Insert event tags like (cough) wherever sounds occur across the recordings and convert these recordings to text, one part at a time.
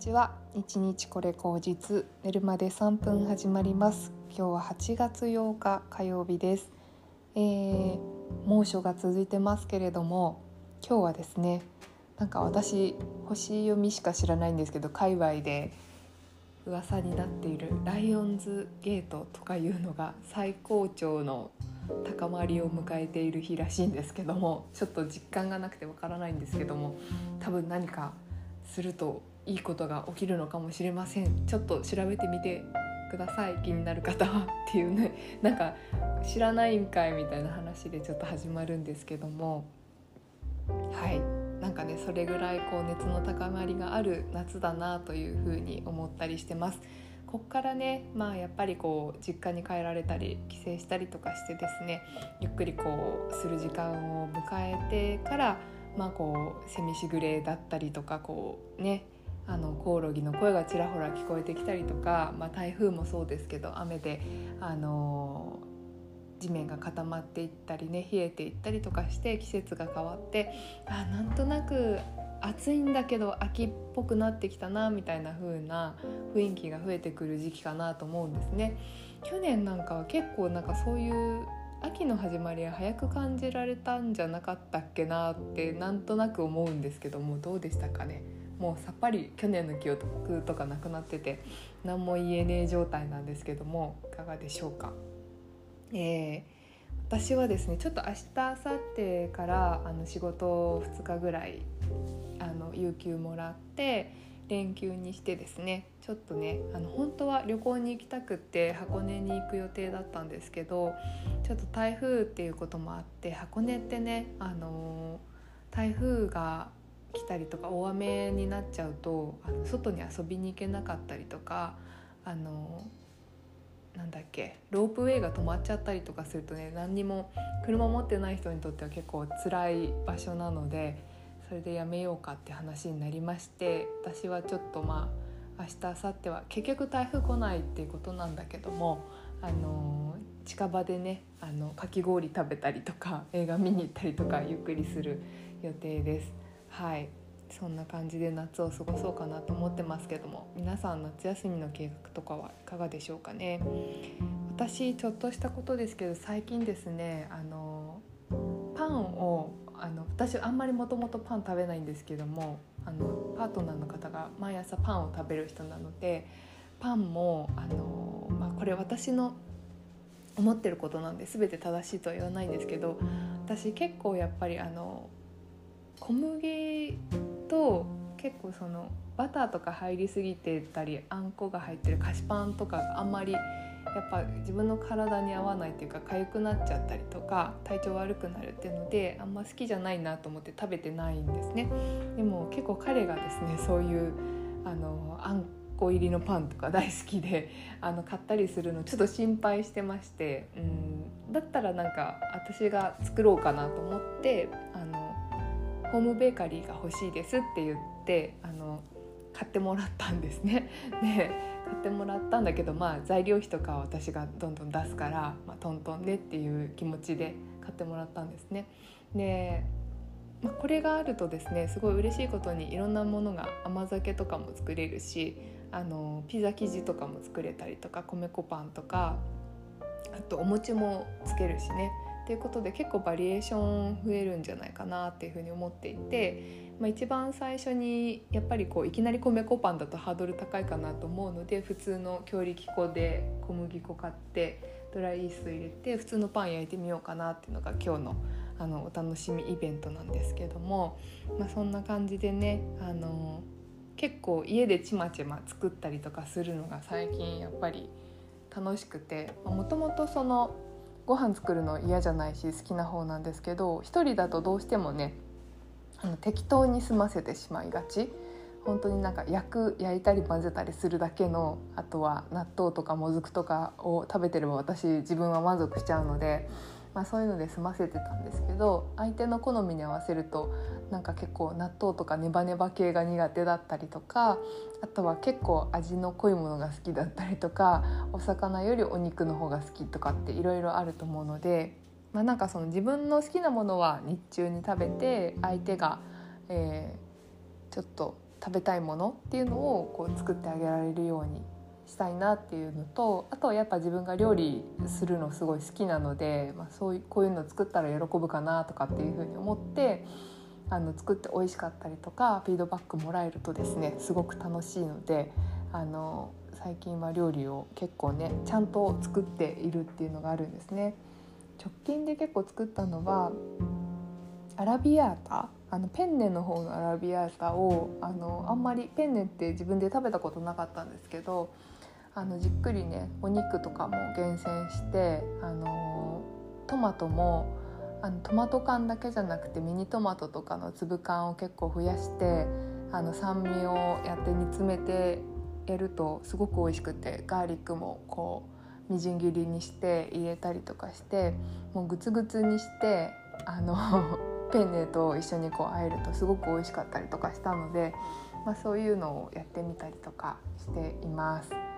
ちは。一日これ口実寝るまで3分始まります。今日は8月8日火曜日です、えー、猛暑が続いてますけれども今日はですねなんか私星読みしか知らないんですけど界隈で噂になっているライオンズゲートとかいうのが最高潮の高まりを迎えている日らしいんですけどもちょっと実感がなくてわからないんですけども多分何かするといいことが起きるのかもしれません。ちょっと調べてみてください。気になる方はっていうね。(laughs) なんか知らないんかいみたいな話でちょっと始まるんですけども。はい。なんかねそれぐらいこう熱の高まりがある夏だなというふうに思ったりしてます。こっからねまあやっぱりこう実家に帰られたり帰省したりとかしてですね。ゆっくりこうする時間を迎えてからまあこうセミしぐれだったりとかこうねあのコオロギの声がちらほら聞こえてきたりとか、まあ、台風もそうですけど雨であの地面が固まっていったりね冷えていったりとかして季節が変わってあなんとなく暑いんだけど秋っぽくなってきたなみたいな風な雰囲気が増えてくる時期かなと思うんですね。去年なんかは結構なんかそういう秋の始まりは早く感じられたんじゃなかったっけなってなんとなく思うんですけどもどうでしたかね？もうさっぱり去年の記憶とかなくなってて何も言えねえ状態なんですけどもいかがでしょうか？えー、私はですねちょっと明日明後日からあの仕事を2日ぐらいあの有給もらって連休にしてですねちょっとねあの本当は旅行に行きたくって箱根に行く予定だったんですけどちょっと台風っていうこともあって箱根ってねあの台風が来たりとか大雨になっちゃうとあの外に遊びに行けなかったりとかあのなんだっけロープウェイが止まっちゃったりとかするとね何にも車持ってない人にとっては結構辛い場所なのでそれでやめようかって話になりまして私はちょっとまあ明日明後日は結局台風来ないっていうことなんだけどもあの近場でねあのかき氷食べたりとか映画見に行ったりとかゆっくりする予定です。はい。そんな感じで夏を過ごそうかなと思ってますけども皆さん夏休みの計画とかはいかがでしょうかね？私ちょっとしたことですけど最近ですねあのパンをあの私あんまりもともとパン食べないんですけどもあのパートナーの方が毎朝パンを食べる人なのでパンもあの、まあ、これ私の思ってることなんで全て正しいとは言わないんですけど私結構やっぱりあの小麦と結構そのバターとか入りすぎてたりあんこが入ってる菓子パンとかがあんまりやっぱ自分の体に合わないっていうか痒くなっちゃったりとか体調悪くなるっていうのであんま好きじゃないなと思って食べてないんですね。でも結構彼がですねそういうあのあんこ入りのパンとか大好きであの買ったりするのちょっと心配してましてうんだったらなんか私が作ろうかなと思ってホームベーカリーが欲しいですって言ってあの買ってもらったんですね。(laughs) で買ってもらったんだけど、まあ、材料費とかは私がどんどん出すから、まあ、トントンでっていう気持ちで買ってもらったんですね。でまあ、これがあるとですねすごい嬉しいことにいろんなものが甘酒とかも作れるしあのピザ生地とかも作れたりとか米粉パンとかあとお餅もつけるしねていうことで結構バリエーション増えるんじゃないかなっていうふうに思っていて、まあ、一番最初にやっぱりこういきなり米粉パンだとハードル高いかなと思うので普通の強力粉で小麦粉買ってドライイースト入れて普通のパン焼いてみようかなっていうのが今日のあのお楽しみイベントなんですけども、まあ、そんな感じでねあの結構家でちまちま作ったりとかするのが最近やっぱり楽しくてもともとそのご飯作るの嫌じゃないし好きな方なんですけど1人だとどうしてもねあの適当に済ませてしまいがち。本当になんか焼く焼いたり混ぜたりするだけのあとは納豆とかもずくとかを食べてれば私自分は満足しちゃうのでまあ、そういうので済ませてたんですけど相手の好みに合わせるとなんか結構納豆とかネバネバ系が苦手だったりとかあとは結構味の濃いものが好きだったりとかお魚よりお肉の方が好きとかっていろいろあると思うので、まあ、なんかその自分の好きなものは日中に食べて相手が、えー、ちょっと食べたいものっていうのをこう作ってあげられるようにしたいなっていうのとあとはやっぱ自分が料理するのすごい好きなので、まあ、そういうこういうの作ったら喜ぶかなとかっていうふうに思ってあの作って美味しかったりとかフィードバックもらえるとですねすごく楽しいのであの最近は料理を結構ねちゃんと作っているっていうのがあるんですね。直近で結構作ったのはアラビアータあのペンネの方のアラビアータをあのあんまりペンネって自分で食べたことなかったんですけどあのじっくりねお肉とかも厳選してあのトマトもあのトマト缶だけじゃなくてミニトマトとかの粒感を結構増やしてあの酸味をやって煮詰めてやるとすごく美味しくてガーリックもこうみじん切りにして入れたりとかしてもうグツグツにしてあの (laughs) ペンネと一緒にこう和えるとすごく美味しかったりとかしたので、まあ、そういうのをやってみたりとかしています。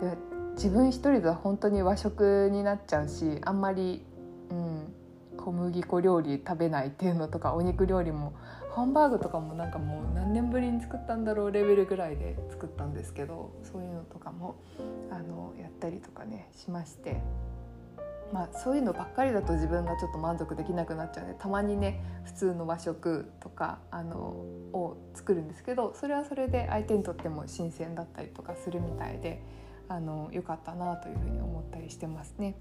で自分一人では本当に和食になっちゃうしあんまり、うん、小麦粉料理食べないっていうのとかお肉料理もハンバーグとかもなんかもう何年ぶりに作ったんだろうレベルぐらいで作ったんですけどそういうのとかもあのやったりとかねしまして。まあ、そういうのばっかりだと自分がちょっと満足できなくなっちゃうのでたまにね普通の和食とかあのを作るんですけどそれはそれで相手にとっても新鮮だったりとかするみたいであの良かったなというふうに思ったりしてますね。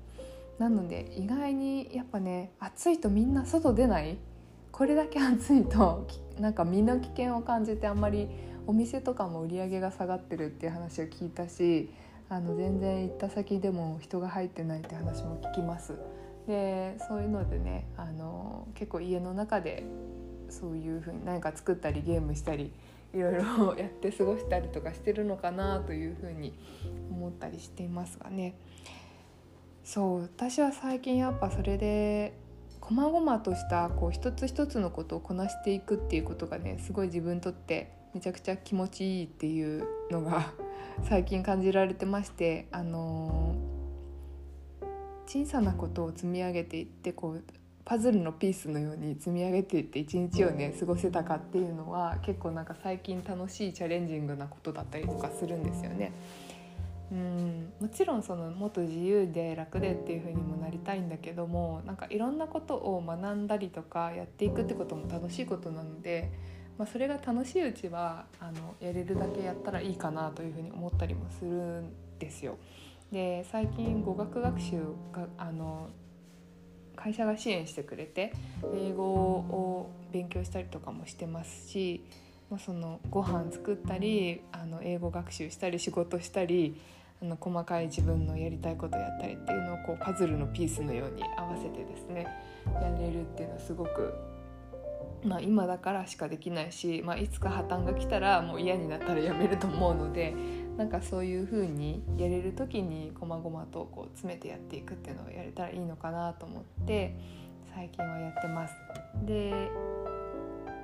なので意外にやっぱね暑いとみんな外出ないこれだけ暑いと (laughs) なんか身の危険を感じてあんまりお店とかも売り上げが下がってるっていう話を聞いたしあの全然行った先でも人が入ってないって話も聞きます。でそういうのでねあの結構家の中でそういうふうに何か作ったりゲームしたりいろいろ (laughs) やって過ごしたりとかしてるのかなというふうに思ったりしていますがねそう私は最近やっぱそれで細々としたこう一つ一つのことをこなしていくっていうことがねすごい自分にとってめちゃくちゃ気持ちいいっていうのが (laughs) 最近感じられてましてあのー、小さなことを積み上げていってこうパズルのピースのように積み上げていって一日をね過ごせたかっていうのは結構なんか最近楽しいチャレンジングなことだったりとかするんですよね。うんもちろんそのもっと自由で楽でっていう風にもなりたいんだけどもなんかいろんなことを学んだりとかやっていくってことも楽しいことなのでまあ、それが楽しいうちはあのやれるだけやったらいいかなというふうに思ったりもするんですよ。で最近語学学習があの会社が支援してくれて英語を勉強したりとかもしてますし、まあ、そのご飯作ったりあの英語学習したり仕事したりあの細かい自分のやりたいことやったりっていうのをこうパズルのピースのように合わせてですねやれるっていうのはすごくまあ、今だからしかできないし、まあ、いつか破綻が来たらもう嫌になったらやめると思うのでなんかそういう風にやれる時にこまごまとこう詰めてやっていくっていうのをやれたらいいのかなと思って最近はやってます。で、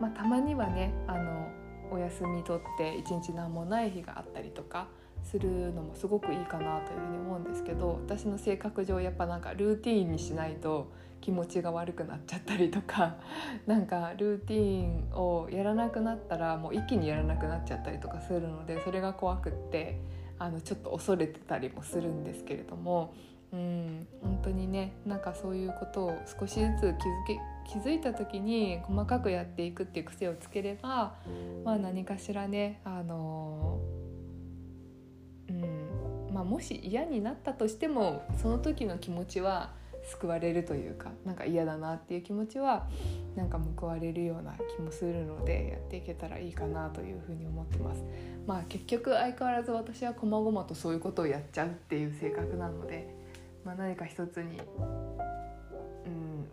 まあ、たまにはねあのお休み取って一日何もない日があったりとかするのもすごくいいかなというふうに思うんですけど私の性格上やっぱなんかルーティーンにしないと気持ちが悪くなっちゃったりとか (laughs) なんかルーティーンをやらなくなったらもう一気にやらなくなっちゃったりとかするのでそれが怖くってあのちょっと恐れてたりもするんですけれども。うん、本当にねなんかそういうことを少しずつ気づけ気づいた時に細かくやっていくっていう癖をつければ、まあ、何かしらね、あのあ、もし嫌になったとしてもその時の気持ちは救われるというかなんか嫌だなっていう気持ちはなんか報われるような気もするのでやっていけたらいいかなというふうに思ってます。まあ結局相変わらず私は細々とそういうことをやっちゃうっていう性格なので、まあ、何か一つに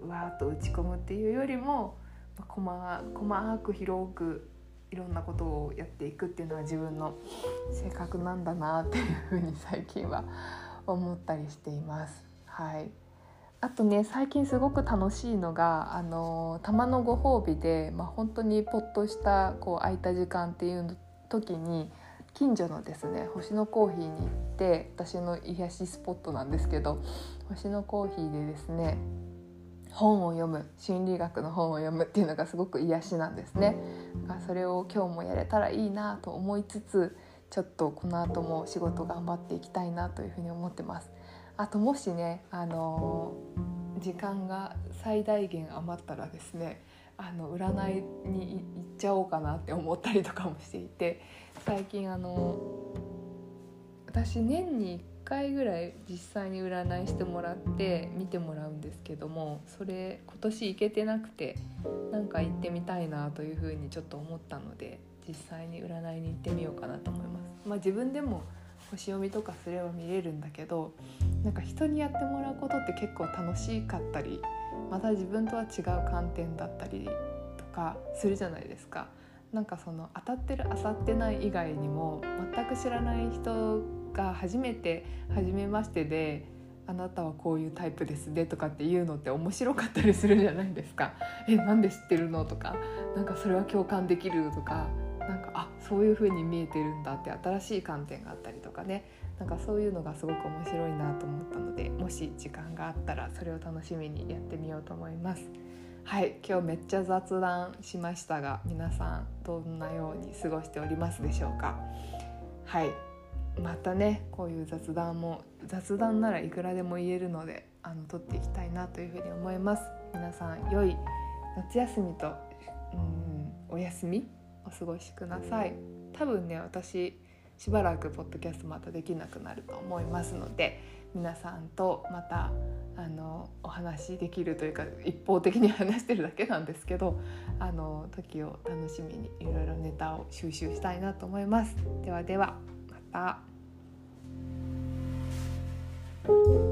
うんわーっと打ち込むっていうよりも、まあ、細細く広くいろんなことをやっていくっていうのは自分の性格なんだなっていうふうに最近は思ったりしています。はいあとね最近すごく楽しいのがあのたまのご褒美で、まあ、本当にポッとしたこう空いた時間っていう時に近所のですね星のコーヒーに行って私の癒しスポットなんですけど星のコーヒーでですね本を読む心理学の本を読むっていうのがすごく癒しなんですね。それを今日もやれたらいいなと思いつつちょっとこの後も仕事頑張っていきたいなというふうに思ってます。あともしね、あの時間が最大限余ったらですねあの占いに行っちゃおうかなって思ったりとかもしていて最近あの私年に1回ぐらい実際に占いしてもらって見てもらうんですけどもそれ今年行けてなくてなんか行ってみたいなというふうにちょっと思ったので実際に占いに行ってみようかなと思います。まあ、自分でも星読みとかすれば見れるんだけどなんか人にやってもらうことって結構楽しかったりまた自分とは違う観点だったりとかするじゃないですか。なんかその当たってる当たってない以外にも全く知らない人が初めて初めましてであなたはこういうタイプですねとかっていうのって面白かったりするじゃないですか。えなんで知ってるの？とかなんかそれは共感できるとか。なんかあそういう風に見えてるんだって新しい観点があったりとかね。なんかそういうのがすごく面白いなと思ったのでもし時間があったらそれを楽しみにやってみようと思います。はい。今日めっちゃ雑談しましたが皆さんどんなように過ごしておりますでしょうか？はい。またねこういう雑談も雑談ならいくらでも言えるのであの撮っていきたいなというふうに思います。皆さん良い夏休みとうんお休みお過ごしください。多分ね私しばらくポッドキャストまたできなくなると思いますので皆さんとまたあのお話できるというか一方的に話してるだけなんですけどあの時を楽しみにいろいろネタを収集したいなと思います。ではでは。また。